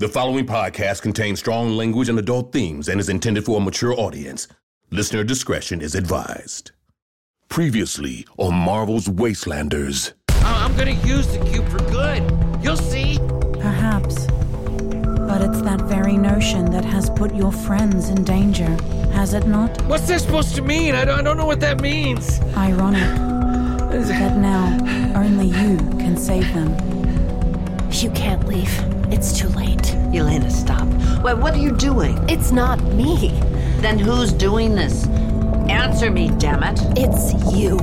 The following podcast contains strong language and adult themes and is intended for a mature audience. Listener discretion is advised. Previously on Marvel's Wastelanders. I- I'm gonna use the cube for good. You'll see. Perhaps. But it's that very notion that has put your friends in danger, has it not? What's this supposed to mean? I don't, I don't know what that means. Ironic that now only you can save them. You can't leave. It's too late. Yelena, stop. What, what are you doing? It's not me. Then who's doing this? Answer me, damn it. It's you.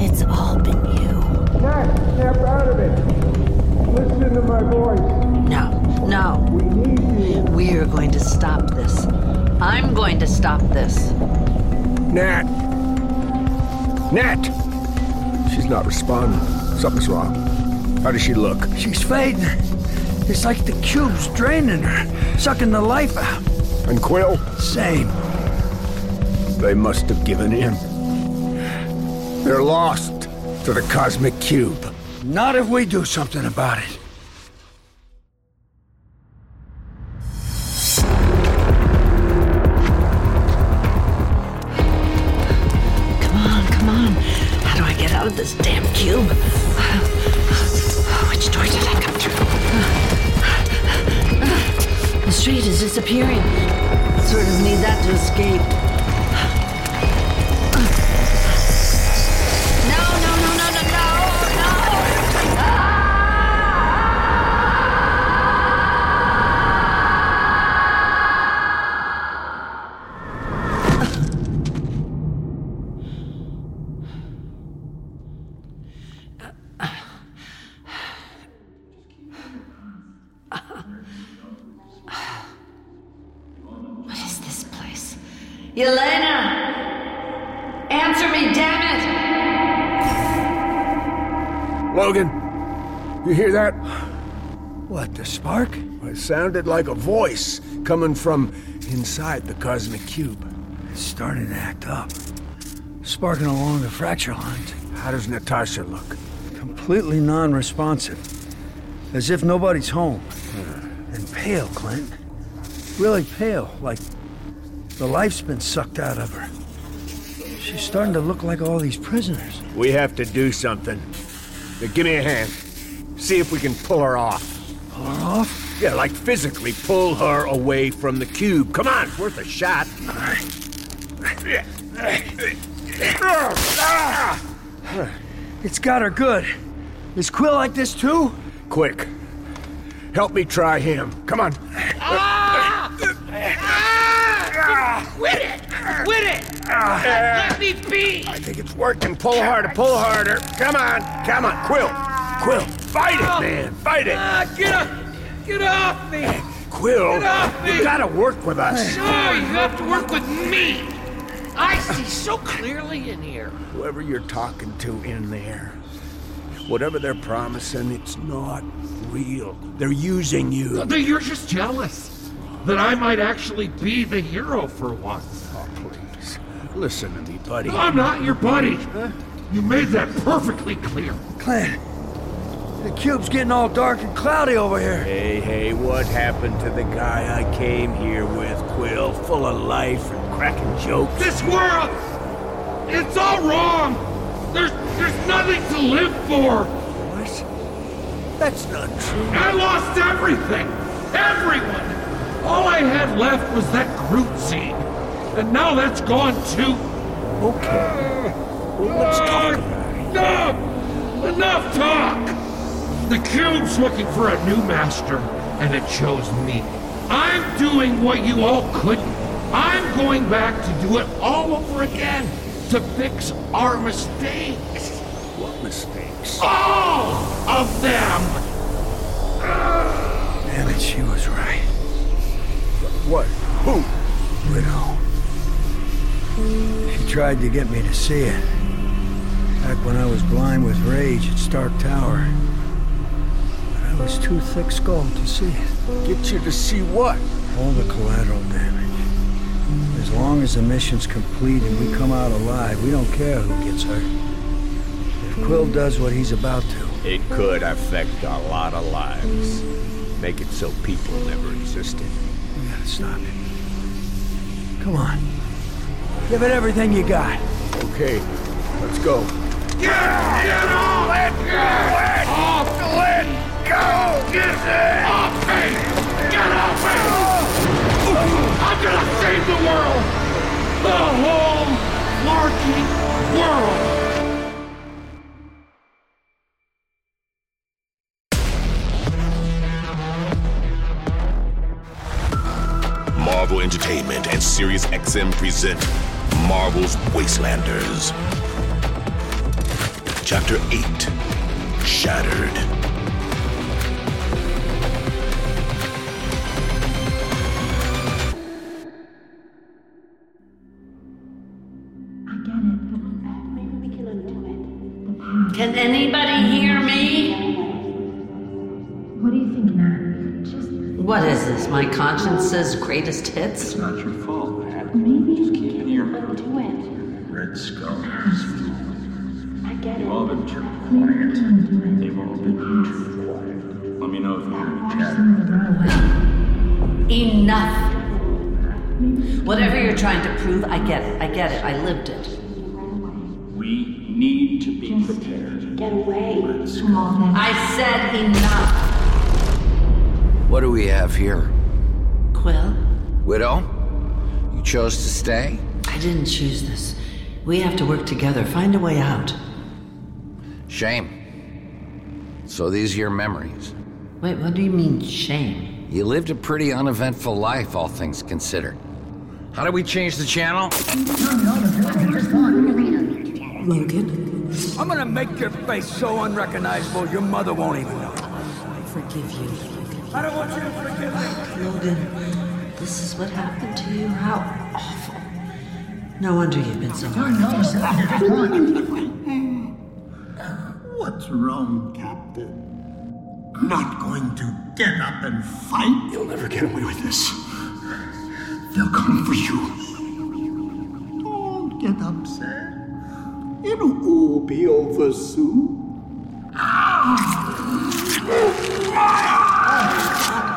It's all been you. Nat, snap out of it. Listen to my voice. No, no. We need you. We're going to stop this. I'm going to stop this. Nat. Nat. She's not responding. Something's wrong. How does she look? She's fading. It's like the cube's draining her, sucking the life out. And Quill? Same. They must have given in. They're lost to the cosmic cube. Not if we do something about it. Sounded like a voice coming from inside the cosmic cube. It's starting to act up. Sparking along the fracture lines. How does Natasha look? Completely non responsive. As if nobody's home. Hmm. And pale, Clint. Really pale, like the life's been sucked out of her. She's starting to look like all these prisoners. We have to do something. Now, give me a hand. See if we can pull her off. Pull her off? Yeah, like physically pull her away from the cube. Come on, it's worth a shot. It's got her good. Is Quill like this too? Quick. Help me try him. Come on. Quit it! Quit it! Let me be! I think it's working. Pull harder, pull harder. Come on, come on. Quill, Quill, fight it, man. Fight it. Ah, get up! Get off me! Quill, Get off me! you gotta work with us. No, you have to work with me! I see so clearly in here. Whoever you're talking to in there, whatever they're promising, it's not real. They're using you. That You're just jealous that I might actually be the hero for once. Oh, please. Listen to me, buddy. I'm not your buddy. You made that perfectly clear. Clint, the cube's getting all dark and cloudy over here. Hey, hey, what happened to the guy I came here with, Quill? Full of life and cracking jokes. This world, it's all wrong. There's there's nothing to live for. What? That's not true. I lost everything, everyone. All I had left was that Groot seed, and now that's gone too. Okay. Well, let's talk about it. Enough! Enough talk! The cube's looking for a new master, and it chose me. I'm doing what you all couldn't. I'm going back to do it all over again to fix our mistakes. What mistakes? All of them! Damn it, she was right. What? Who? Widow. She tried to get me to see it. Back when I was blind with rage at Stark Tower. But was too thick skull to see it. Get you to see what? All the collateral damage. As long as the mission's complete and we come out alive, we don't care who gets hurt. If Quill does what he's about to, It could affect a lot of lives. Make it so people never existed. We gotta stop it. Come on. Give it everything you got. Okay, let's go. Get, get off! Let go! Let off! Go! Get it! Off me! Get off me! I'm gonna save the world! The whole marking world! Marvel Entertainment and Sirius XM present Marvel's Wastelanders. Chapter 8 Shattered. Can anybody hear me? What do you think, Nat? Just What is this? My conscience says greatest hits? It's not your fault, man. maybe Just keep it here. I'll do it. Red Skull. I get it. They've it. all been too quiet. I can do it. They've all been too quiet. Let me know if you hear any Watch chatter. some of the runaway. Enough! Whatever you're trying to prove, I get it. I get it. I lived it. We need to be prepared. Get away. Red Skull. Come. I said enough. What do we have here? Quill, Widow? You chose to stay? I didn't choose this. We have to work together, find a way out. Shame. So these are your memories. Wait, what do you mean, shame? You lived a pretty uneventful life, all things considered. How do we change the channel? Logan, I'm gonna make your face so unrecognizable your mother won't even know. I forgive you. I don't want you to forgive me. Logan, this is what happened to you? How awful. No wonder you've been so hard. What's wrong, Captain? Not going to get up and fight? You'll never get away with this. They'll come for you. Don't get upset. It'll all be over soon.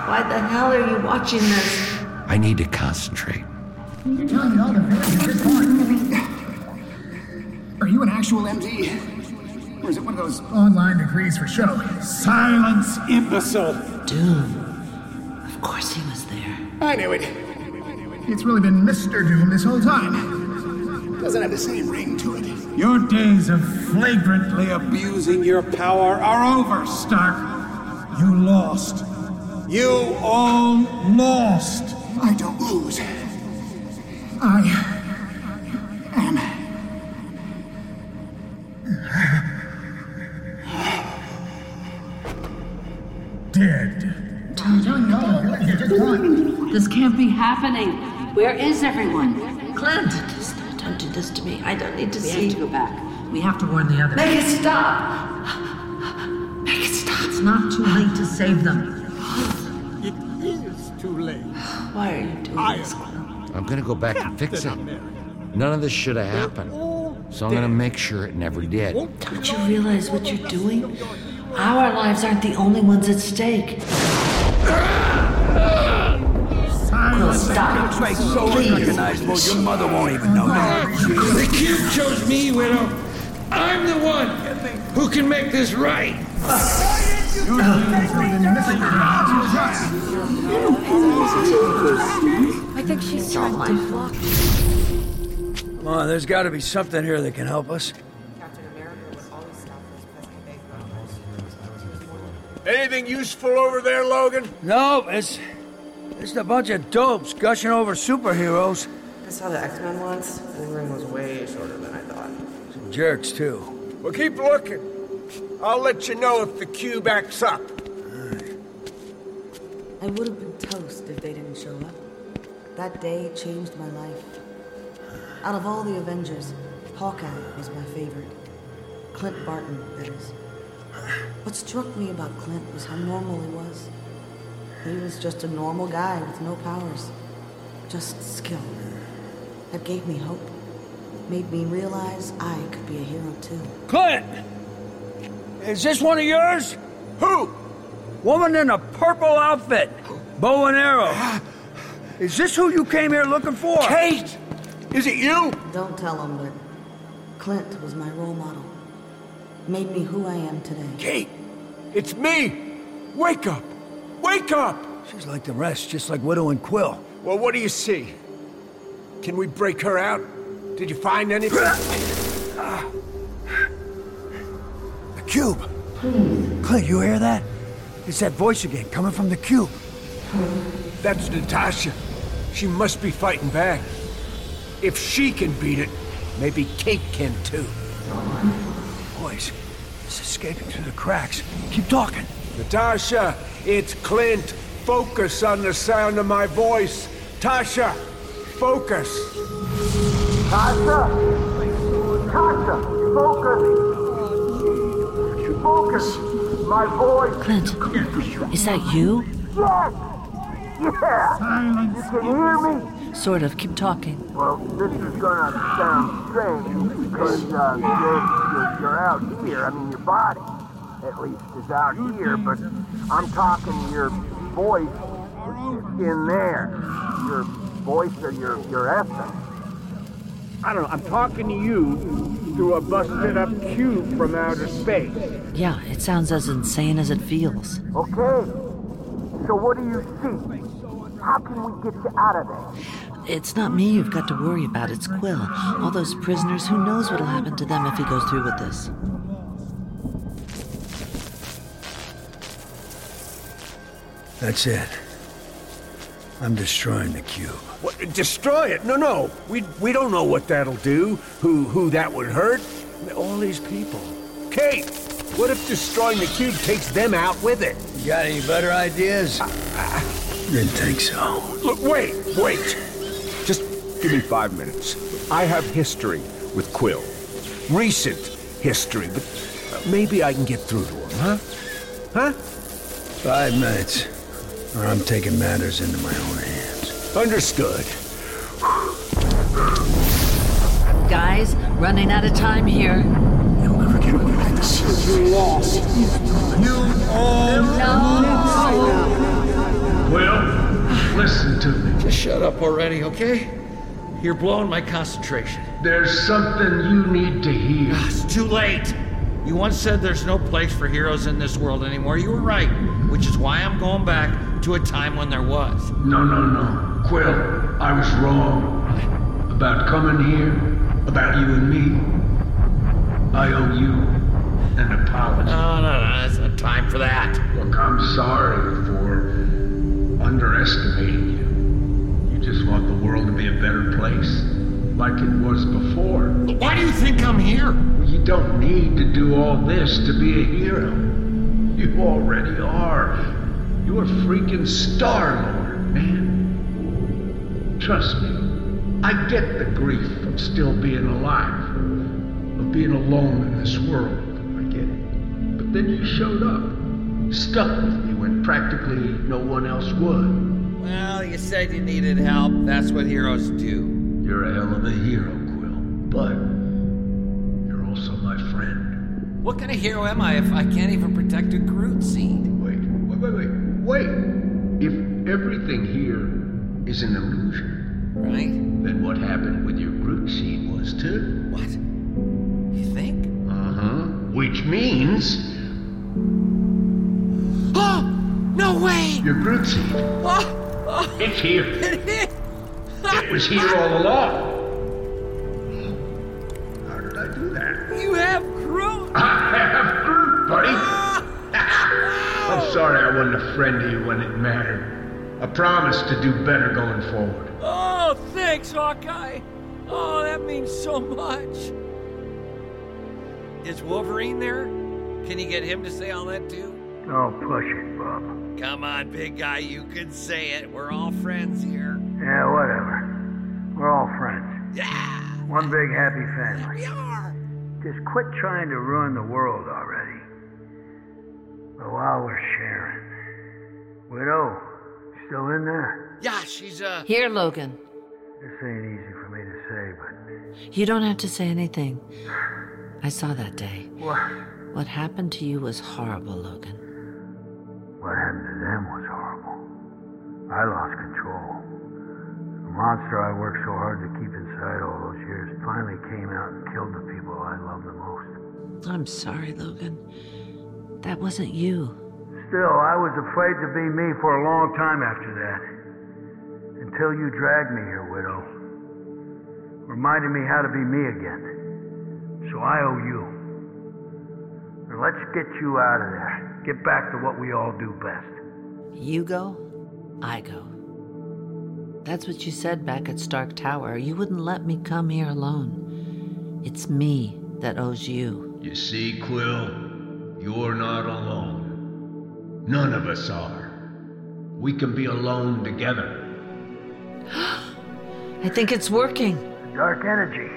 Why the hell are you watching this? I need to concentrate. You're telling me all the villagers just Are you an actual MD? Or is it one of those online degrees for show? Silence, imbecile! Doom. Of course he was there. I knew it. It's really been Mr. Doom this whole time. Doesn't have the same ring to it. Your days of flagrantly abusing your power are over, Stark. You lost. You all lost. I don't lose. I am. Dead. This can't be happening. Where is everyone? Clint! Just don't do this to me. I don't need to We see. have to go back. We have to warn the others. Make it stop! Make it stop! It's not too late to save them. It is too late. Why are you doing I this? I'm gonna go back and fix it. None of this should have happened. So I'm gonna make sure it never did. Don't you realize what you're doing? Our lives aren't the only ones at stake. Quill, stop. Face so unrecognizable your mother won't even know. The cube chose me, Widow. I'm the one who can make this right. I think she's trying to block Come on, there's gotta be something here that can help us. Anything useful over there, Logan? No, it's it's a bunch of dopes gushing over superheroes. I saw the X-Men once, and the room was way shorter than I thought. Some jerks too. Well, keep looking. I'll let you know if the cube acts up. I would have been toast if they didn't show up. That day changed my life. Out of all the Avengers, Hawkeye was my favorite. Clint Barton, that is. What struck me about Clint was how normal he was. He was just a normal guy with no powers, just skill. That gave me hope. Made me realize I could be a hero too. Clint! Is this one of yours? Who? Woman in a purple outfit. Bow and arrow. Is this who you came here looking for? Kate! Is it you? Don't tell him, but Clint was my role model. Made me who I am today. Kate! It's me! Wake up! Wake up! She's like the rest, just like Widow and Quill. Well, what do you see? Can we break her out? Did you find anything? The cube. Clint, you hear that? It's that voice again, coming from the cube. That's Natasha. She must be fighting back. If she can beat it, maybe Kate can too. Boys, it's escaping through the cracks. Keep talking. Natasha, it's Clint. Focus on the sound of my voice. Tasha, focus. Tasha! Tasha, focus! Focus! My voice! Clint, is that you? Yes! Yeah! You can hear me? Sort of. Keep talking. Well, this is gonna sound strange because uh, you're, you're, you're out here. I mean, your body, at least, is out here, but I'm talking your voice in there. Your voice or your, your essence. I don't know, I'm talking to you through a busted up cube from outer space. Yeah, it sounds as insane as it feels. Okay. So what do you see? How can we get you out of there? It's not me you've got to worry about, it's Quill. All those prisoners, who knows what'll happen to them if he goes through with this. That's it. I'm destroying the cube. What, destroy it? No, no. We we don't know what that'll do. Who who that would hurt? All these people. Kate, what if destroying the cube takes them out with it? You got any better ideas? Didn't think so. Look, wait, wait. Just give me five minutes. I have history with Quill. Recent history, but maybe I can get through to him, huh? Huh? Five minutes, or I'm taking matters into my own hands. Understood. Guys, running out of time here. You'll never get away with this. You lost. You all Quill, listen to me. Just shut up already, okay? You're blowing my concentration. There's something you need to hear. Ah, it's too late. You once said there's no place for heroes in this world anymore. You were right, which is why I'm going back to a time when there was. No, no, no. Quill, I was wrong. About coming here, about you and me. I owe you an apology. No, no, no, it's not time for that. Look, I'm sorry for underestimating you. You just want the world to be a better place, like it was before. But Why do you think I'm here? You don't need to do all this to be a hero. You already are. You're a freaking Star-Lord, man. Trust me, I get the grief of still being alive, of being alone in this world. I get it. But then you showed up, stuck with me when practically no one else would. Well, you said you needed help. That's what heroes do. You're a hell of a hero, Quill. But What kind of hero am I if I can't even protect a Groot seed? Wait, wait, wait, wait, wait. If everything here is an illusion, right? Then what happened with your Groot seed was too. What? You think? Uh huh. Which means Oh! No way! your Groot seed. Oh! oh. It's here. It hit! It was here all along. How did I do that? You have buddy. I'm sorry I wasn't a friend to you when it mattered. I promise to do better going forward. Oh, thanks, Hawkeye! Oh, that means so much. Is Wolverine there? Can you get him to say all that too? Oh, push it, Bob. Come on, big guy, you can say it. We're all friends here. Yeah, whatever. We're all friends. Yeah! One big happy family. We are! Just quit trying to ruin the world already. But while we're sharing. Widow, still in there? Yeah, she's, uh. Here, Logan. This ain't easy for me to say, but. You don't have to say anything. I saw that day. What? What happened to you was horrible, Logan. What happened to them was horrible. I lost control. The monster I worked so hard to keep inside all those years finally came out and killed the people I love the most. I'm sorry, Logan. That wasn't you. Still, I was afraid to be me for a long time after that. Until you dragged me here, Widow. Reminded me how to be me again. So I owe you. Now let's get you out of there. Get back to what we all do best. You go, I go. That's what you said back at Stark Tower. You wouldn't let me come here alone. It's me that owes you. You see, Quill, you're not alone. None of us are. We can be alone together. I think it's working. Dark energy.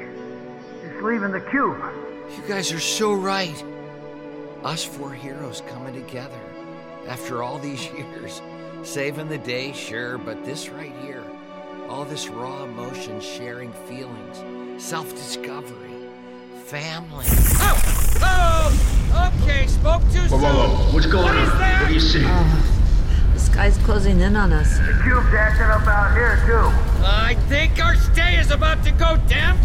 It's leaving the cube. You guys are so right. Us four heroes coming together after all these years. Saving the day, sure, but this right here, all this raw emotion, sharing feelings, self discovery, family. Oh! Oh! Okay, spoke too Whoa, soon. whoa, whoa. What's going What on? is that? What do you see? The sky's closing in on us. The cube's acting up out here, too. I think our stay is about to go damp.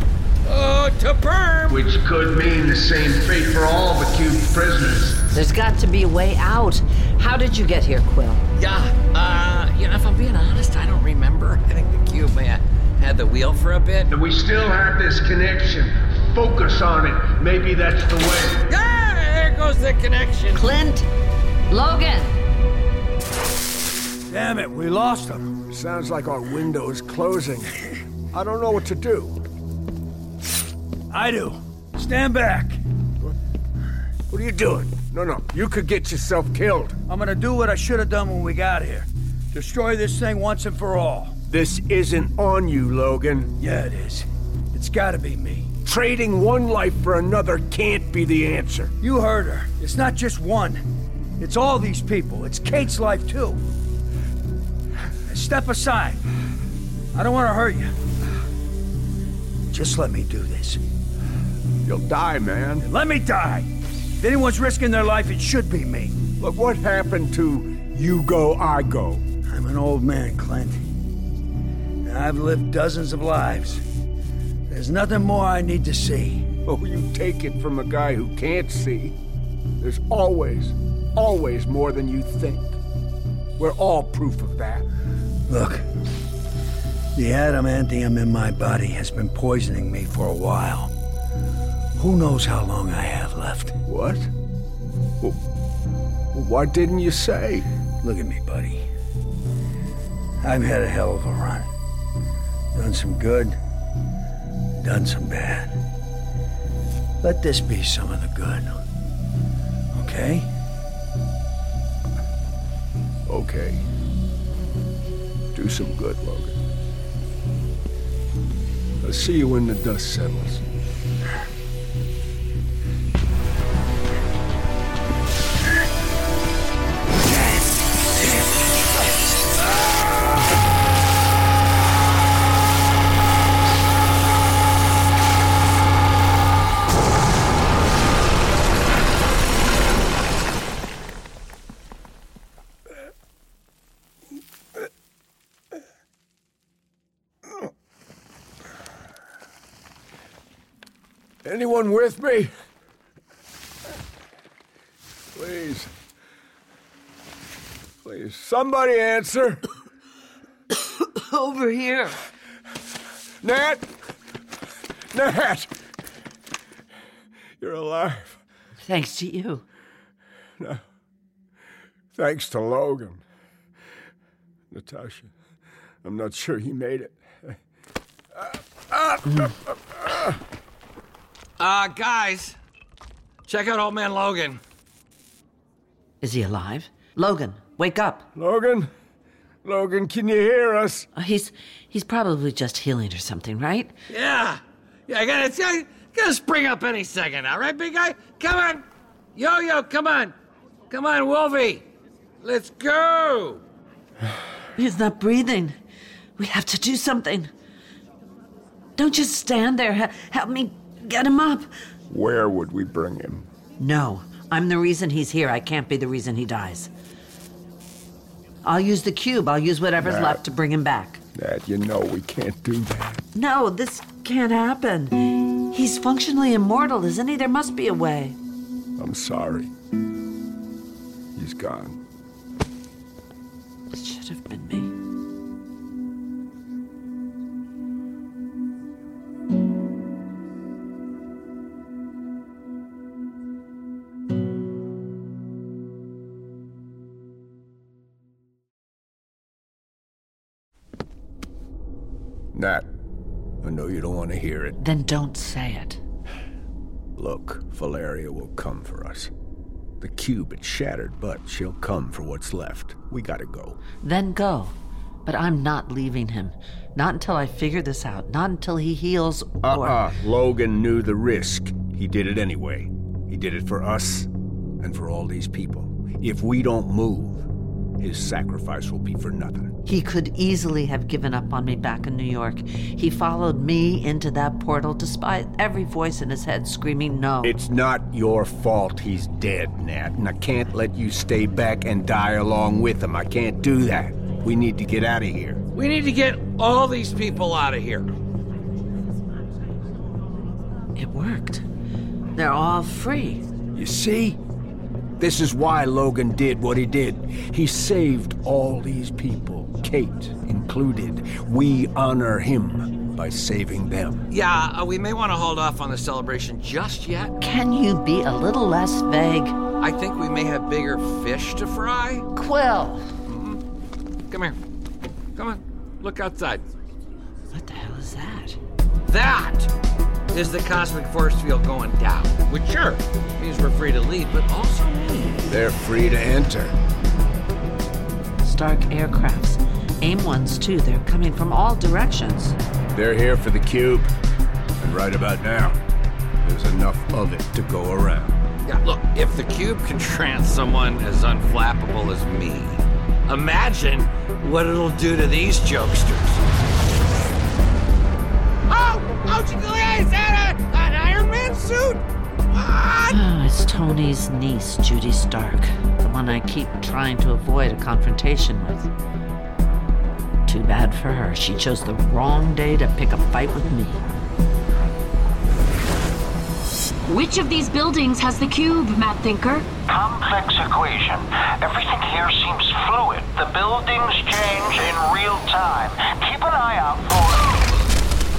Oh, to perm. Which could mean the same fate for all the cube prisoners. There's got to be a way out. How did you get here, Quill? Yeah, uh, you know, if I'm being honest, I don't remember. I think the cube may have had the wheel for a bit. And we still have this connection. Focus on it. Maybe that's the way. Ah, there goes the connection. Clint! Logan! Damn it, we lost them. Sounds like our window is closing. I don't know what to do. I do. Stand back. What are you doing? No, no. You could get yourself killed. I'm gonna do what I should have done when we got here. Destroy this thing once and for all. This isn't on you, Logan. Yeah, it is. It's gotta be me. Trading one life for another can't be the answer. You heard her. It's not just one. It's all these people. It's Kate's life, too. Step aside. I don't want to hurt you. Just let me do this. You'll die, man. Let me die. If anyone's risking their life, it should be me. Look, what happened to you go, I go? I'm an old man, Clint. And I've lived dozens of lives. There's nothing more I need to see. Oh, you take it from a guy who can't see. There's always, always more than you think. We're all proof of that. Look, the adamantium in my body has been poisoning me for a while. Who knows how long I have left? What? Well, why didn't you say? Look at me, buddy. I've had a hell of a run. Done some good, done some bad. Let this be some of the good. Okay? Okay. Do some good, Logan. I'll see you when the dust settles. Anyone with me? Please. Please, somebody answer. Over here. Nat! Nat! You're alive. Thanks to you. No. Thanks to Logan. Natasha, I'm not sure he made it. Uh, guys, check out old man Logan. Is he alive? Logan, wake up. Logan? Logan, can you hear us? Uh, he's he's probably just healing or something, right? Yeah. Yeah, I gotta, it's gonna, gonna spring up any second, all right, big guy? Come on. Yo, yo, come on. Come on, Wolfie. Let's go. He's not breathing. We have to do something. Don't just stand there. Help me get him up. Where would we bring him? No, I'm the reason he's here. I can't be the reason he dies. I'll use the cube. I'll use whatever's Nah. left to bring him back. Dad, you know we can't do that. No, this can't happen. He's functionally immortal, isn't he? There must be a way. I'm sorry. He's gone. It should have been me. Nat, I know you don't want to hear it. Then don't say it. Look, Valeria will come for us. The cube is shattered, but she'll come for what's left. We gotta go. Then go. But I'm not leaving him. Not until I figure this out. Not until he heals or. Uh-uh. Logan knew the risk. He did it anyway. He did it for us and for all these people. If we don't move, his sacrifice will be for nothing. He could easily have given up on me back in New York. He followed me into that portal despite every voice in his head screaming no. It's not your fault he's dead, Nat, and I can't let you stay back and die along with him. I can't do that. We need to get out of here. We need to get all these people out of here. It worked. They're all free. You see? This is why Logan did what he did. He saved all these people, Kate included. We honor him by saving them. Yeah, uh, we may want to hold off on the celebration just yet. Can you be a little less vague? I think we may have bigger fish to fry. Quill! Come here. Come on. Look outside. What the hell is that? That is the cosmic force field going down. Which, sure, means we're free to leave, but also means. They're free to enter. Stark aircrafts. AIM ones, too. They're coming from all directions. They're here for the cube. And right about now, there's enough of it to go around. Yeah, look, if the cube can trance someone as unflappable as me, imagine what it'll do to these jokesters. Is that a, an Iron Man suit? What? Oh, it's Tony's niece, Judy Stark. The one I keep trying to avoid a confrontation with. Too bad for her. She chose the wrong day to pick a fight with me. Which of these buildings has the cube, Mad Thinker? Complex equation. Everything here seems fluid. The buildings change in real time. Keep an eye out for.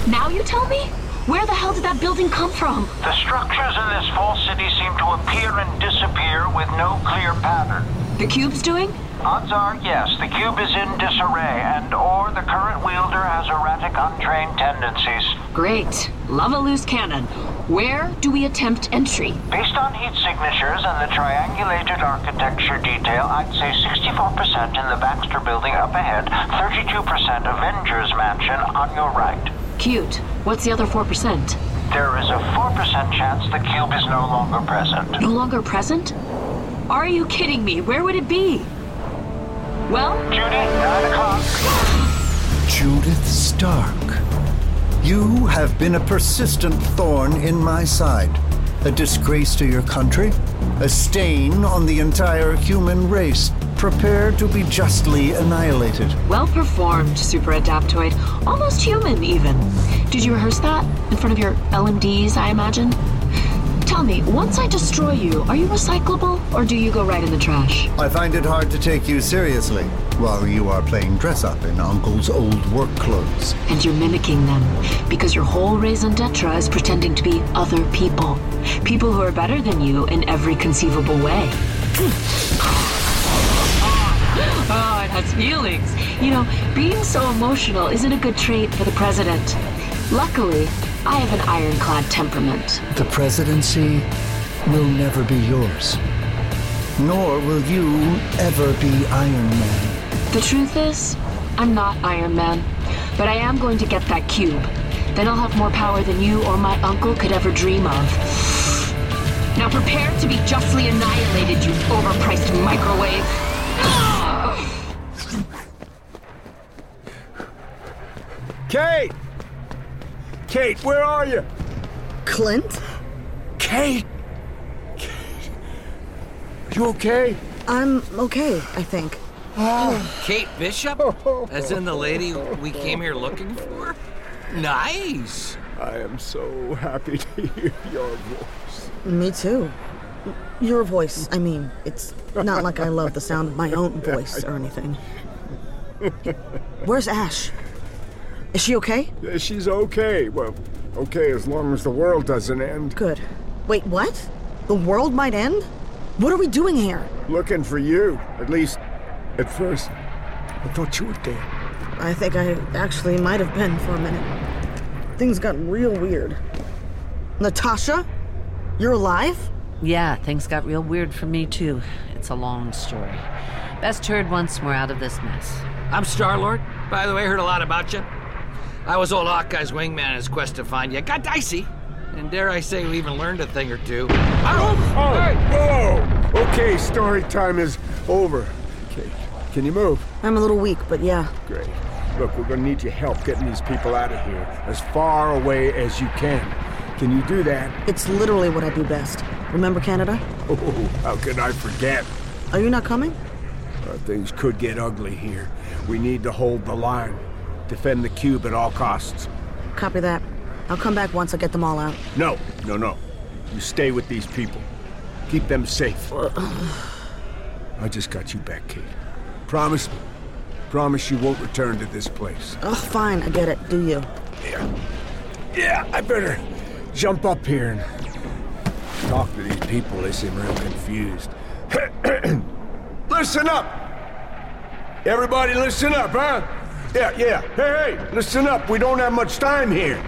Now you tell me? Where the hell did that building come from? The structures in this false city seem to appear and disappear with no clear pattern. The cube's doing? Odds are, yes, the cube is in disarray, and or the current wielder has erratic, untrained tendencies. Great. Love a loose cannon. Where do we attempt entry? Based on heat signatures and the triangulated architecture detail, I'd say 64% in the Baxter building up ahead, 32% Avengers Mansion on your right. Cute. What's the other 4%? There is a 4% chance the cube is no longer present. No longer present? Are you kidding me? Where would it be? Well? Judy, 9 o'clock. Judith Stark. You have been a persistent thorn in my side, a disgrace to your country, a stain on the entire human race. Prepare to be justly annihilated. Well performed, Super Adaptoid. Almost human, even. Did you rehearse that? In front of your LMDs, I imagine? Tell me, once I destroy you, are you recyclable or do you go right in the trash? I find it hard to take you seriously while you are playing dress up in Uncle's old work clothes. And you're mimicking them because your whole raison d'etre is pretending to be other people. People who are better than you in every conceivable way. Oh, it has feelings. You know, being so emotional isn't a good trait for the president. Luckily, I have an ironclad temperament. The presidency will never be yours. Nor will you ever be Iron Man. The truth is, I'm not Iron Man, but I am going to get that cube. Then I'll have more power than you or my uncle could ever dream of. Now prepare to be justly annihilated, you overpriced microwave. Kate! Kate, where are you? Clint? Kate! Kate! Are you okay? I'm okay, I think. Oh, Kate Bishop? As in the lady we came here looking for? Nice. I am so happy to hear your voice. Me too. Your voice, I mean. It's not like I love the sound of my own voice or anything. Where's Ash? Is she okay? Yeah, she's okay. Well, okay as long as the world doesn't end. Good. Wait, what? The world might end? What are we doing here? Looking for you. At least, at first, I thought you were dead. I think I actually might have been for a minute. Things got real weird. Natasha? You're alive? Yeah, things got real weird for me too. It's a long story. Best heard once we're out of this mess. I'm Star Lord. By the way, heard a lot about you. I was old Hawkeye's wingman in his quest to find you. Got dicey. And dare I say, we even learned a thing or two. Oh, oh, whoa! Okay, story time is over. Okay, can you move? I'm a little weak, but yeah. Great. Look, we're gonna need your help getting these people out of here as far away as you can. Can you do that? It's literally what I do best. Remember Canada? Oh, how could I forget? Are you not coming? Uh, things could get ugly here. We need to hold the line. Defend the cube at all costs. Copy that. I'll come back once I get them all out. No, no, no. You stay with these people. Keep them safe. I just got you back, Kate. Promise me. Promise you won't return to this place. Oh, fine. I get it. Do you? Yeah. Yeah, I better jump up here and talk to these people. They seem real confused. listen up! Everybody listen up, huh? Yeah, yeah. Hey, hey, listen up. We don't have much time here.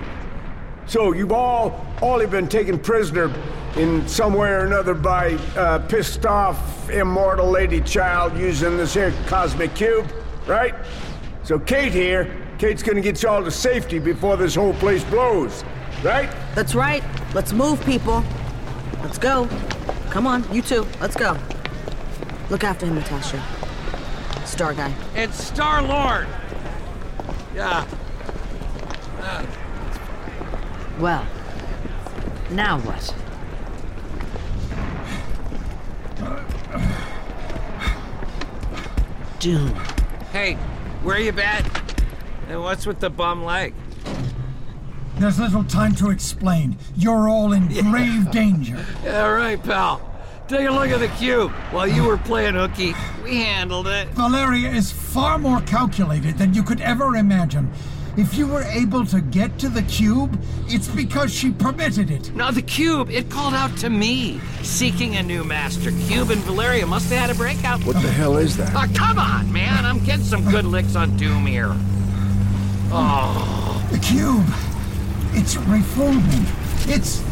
So you've all only been taken prisoner in some way or another by uh, pissed off immortal lady child using this here cosmic cube, right? So Kate here, Kate's gonna get y'all to safety before this whole place blows, right? That's right. Let's move, people. Let's go. Come on, you two. Let's go. Look after him, Natasha. Star guy. It's Star Lord. Yeah. Uh, Well, now what? Doom. hey, where you been? And what's with the bum leg? There's little time to explain. You're all in grave danger. Yeah, right, pal. Take a look at the cube. While you were playing hooky, we handled it. Valeria is far more calculated than you could ever imagine. If you were able to get to the cube, it's because she permitted it. Now, the cube, it called out to me, seeking a new master. Cube and Valeria must have had a breakout. What the hell is that? Oh, come on, man. I'm getting some good licks on Doom here. Oh. The cube. It's reforming. It's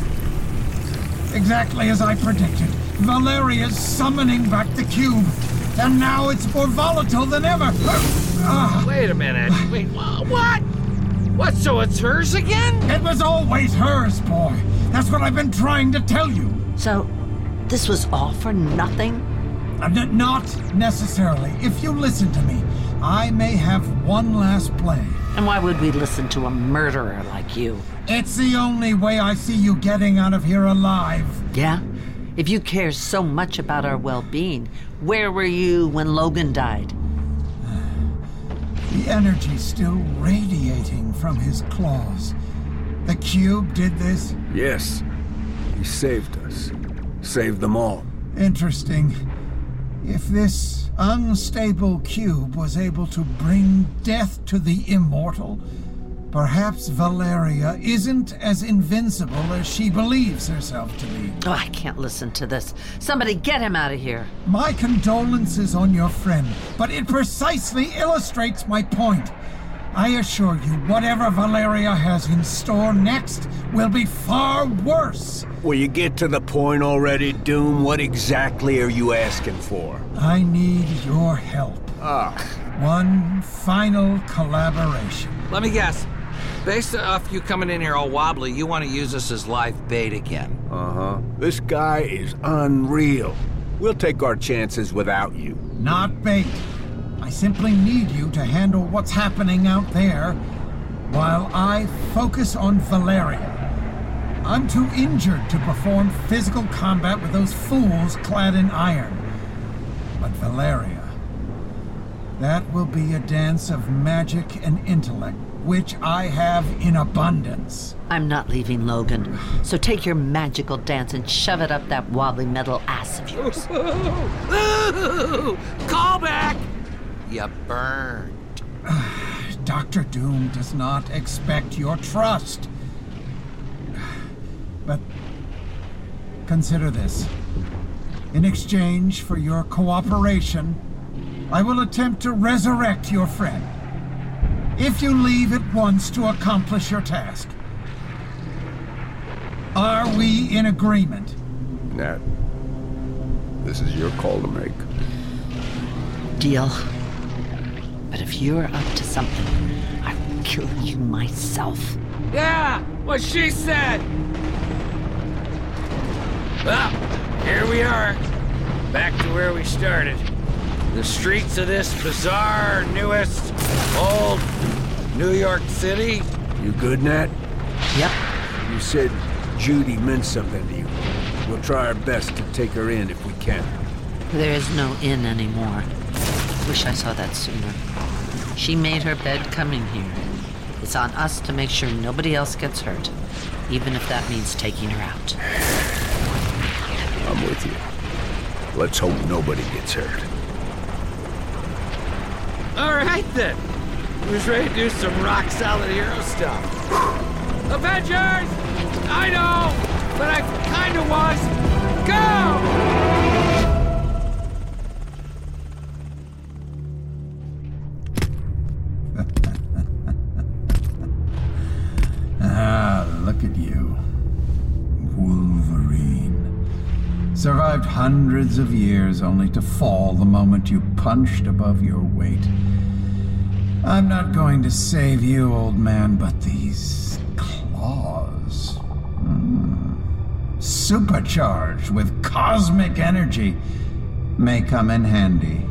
exactly as I predicted. Valeria's summoning back the cube, and now it's more volatile than ever. Ah, Wait a minute. Wait, what? What, so it's hers again? it was always hers, boy. That's what I've been trying to tell you. So, this was all for nothing? Uh, n- Not necessarily. If you listen to me, I may have one last play. And why would we listen to a murderer like you? It's the only way I see you getting out of here alive. Yeah? If you care so much about our well being, where were you when Logan died? The energy's still radiating from his claws. The cube did this? Yes. He saved us. Saved them all. Interesting. If this unstable cube was able to bring death to the immortal, perhaps Valeria isn't as invincible as she believes herself to be. Oh, I can't listen to this. Somebody get him out of here. My condolences on your friend, but it precisely illustrates my point. I assure you, whatever Valeria has in store next will be far worse. Will you get to the point already, Doom? What exactly are you asking for? I need your help. Ah. One final collaboration. Let me guess. Based off you coming in here all wobbly, you want to use us as live bait again. Uh huh. This guy is unreal. We'll take our chances without you. Not bait. I simply need you to handle what's happening out there while I focus on Valeria. I'm too injured to perform physical combat with those fools clad in iron. But Valeria, That will be a dance of magic and intellect, which I have in abundance. I'm not leaving Logan, so take your magical dance and shove it up that wobbly metal ass of yours. Ooh, call back! You burned. Dr. Doom does not expect your trust. But consider this. In exchange for your cooperation, I will attempt to resurrect your friend. If you leave at once to accomplish your task. Are we in agreement? Nat, this is your call to make. Deal. But if you're up to something, I will kill you myself. Yeah, what she said. Well, here we are. Back to where we started. The streets of this bizarre, newest, old New York City. You good, Nat? Yep. You said Judy meant something to you. We'll try our best to take her in if we can. There is no in anymore. Wish I saw that sooner. She made her bed coming here. It's on us to make sure nobody else gets hurt, even if that means taking her out. I'm with you. Let's hope nobody gets hurt. All right then. Who's ready to do some rock solid hero stuff? Avengers! I know, but I kinda was. Go! Ah, look at you. Wolverine. Survived hundreds of years only to fall the moment you punched above your weight. I'm not going to save you, old man, but these claws. Hmm. Supercharged with cosmic energy may come in handy.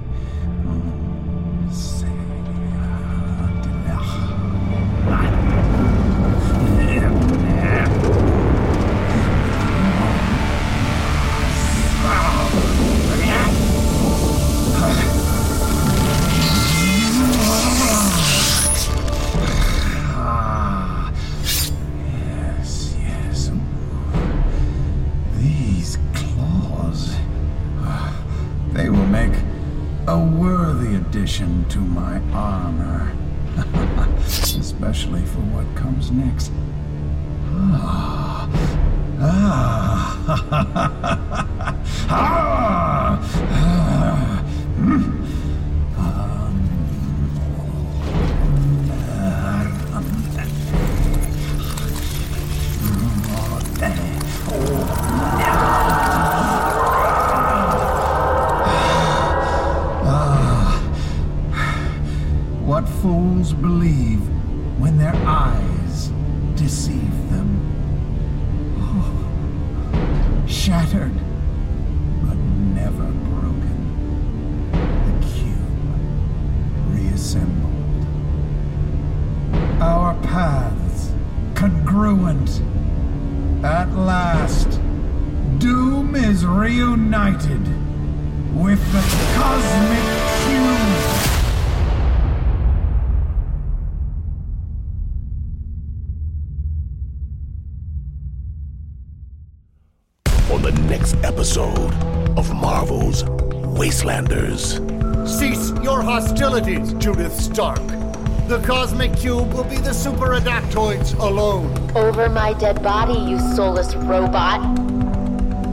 My dead body, you soulless robot.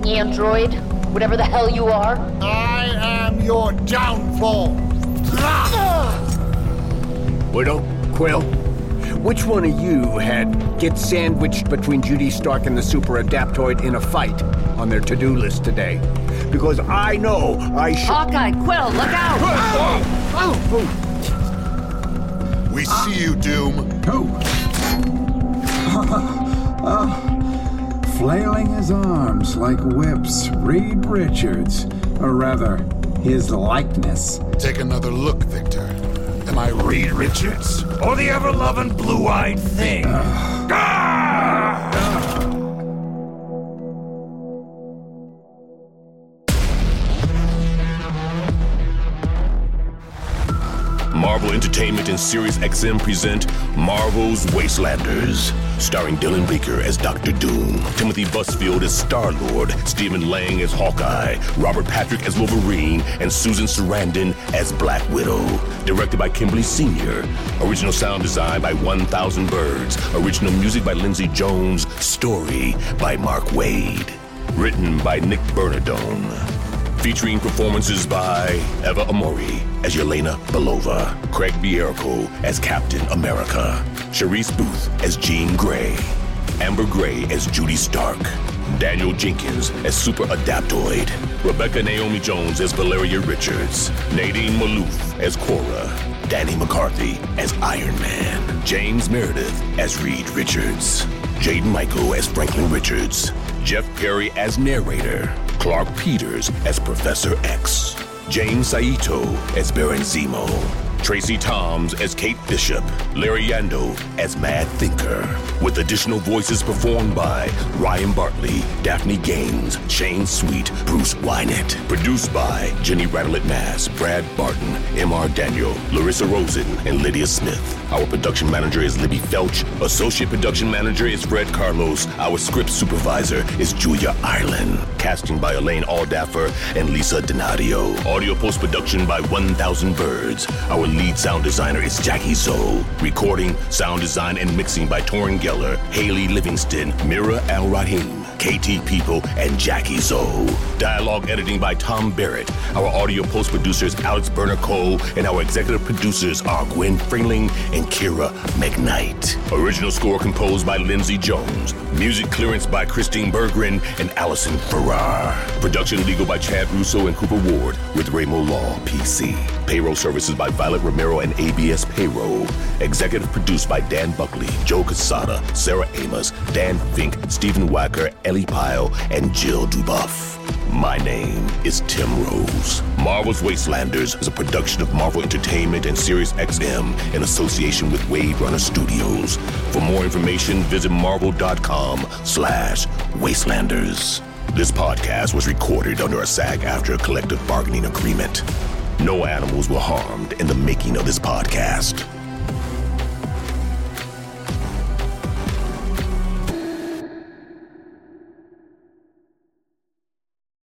Android, whatever the hell you are. I am your downfall. Ah! Widow, Quill, which one of you had get sandwiched between Judy Stark and the super adaptoid in a fight on their to-do list today? Because I know I should. Hawkeye, Quill, look out! Ah! Ah! Oh! Oh! We see you, Doom. Oh. Ah, flailing his arms like whips, Reed Richards, or rather, his likeness. Take another look, Victor. Am I Reed Richards or the ever-loving blue-eyed thing? Marvel Entertainment and Sirius XM present Marvel's Wastelanders, starring Dylan Baker as Doctor Doom, Timothy Busfield as Star Lord, Stephen Lang as Hawkeye, Robert Patrick as Wolverine, and Susan Sarandon as Black Widow. Directed by Kimberly Senior. Original sound design by 1000 Birds. Original music by Lindsay Jones. Story by Mark Waid. Written by Nick Bernardone. Featuring performances by Eva Amurri as Yelena Belova, Craig Bierko as Captain America, Cherise Boothe as Jean Grey, Amber Gray as Judy Stark, Daniel Jenkins as Super Adaptoid, Rebecca Naomi Jones as Valeria Richards, Nadine Malouf as Cora, Danny McCarthy as Iron Man, James Meredith as Reed Richards, Jaden Michael as Franklin Richards, Jeff Perry as narrator, Clarke Peters as Professor X, James Saito as Baron Zemo, Tracie Thoms as Kate Bishop, Larry Yando as Mad Thinker, with additional voices performed by Ryan Bartley, Daphne Gaines, Shane Sweet, Bruce Wynett. Produced by Jenny Radelet Mast, Brad Barton, M.R. Daniel, Larissa Rosen, and Lydia Smith. Our production manager is Libby Felch. Associate production manager is Fred Carlos. Our script supervisor is Julia Ireland. Casting by Elaine Aldaffer and Lisa Donadio. Audio post production by 1000 Birds. Our lead sound designer is Jackie Zoe. Recording, sound design, and mixing by Torin Geller, Haley Livingston, Mira Al Rahim, KT People, and Jackie Zoe. Dialogue editing by Tom Barrett. Our audio post producers Alex Berner Cole, and our executive producers are Gwen Freeling and Kira McKnight. Original score composed by Lindsay Jones. Music clearance by Christine Berggren and Allison Farrar. Production legal by Chad Russo and Cooper Ward with Ramo Law PC. Payroll services by Violet Romero and ABS Payroll. Executive produced by Dan Buckley, Joe Quesada, Sarah Amos, Dan Fink, Stephen Wacker, Ellie Pyle, and Jill Dubuff. My name is Tim Rose. Marvel's Wastelanders is a production of Marvel Entertainment and Sirius XM in association with Wave Runner Studios. For more information, visit marvel.com slash wastelanders. This podcast was recorded under a SAG-AFTRA collective bargaining agreement. No animals were harmed in the making of this podcast.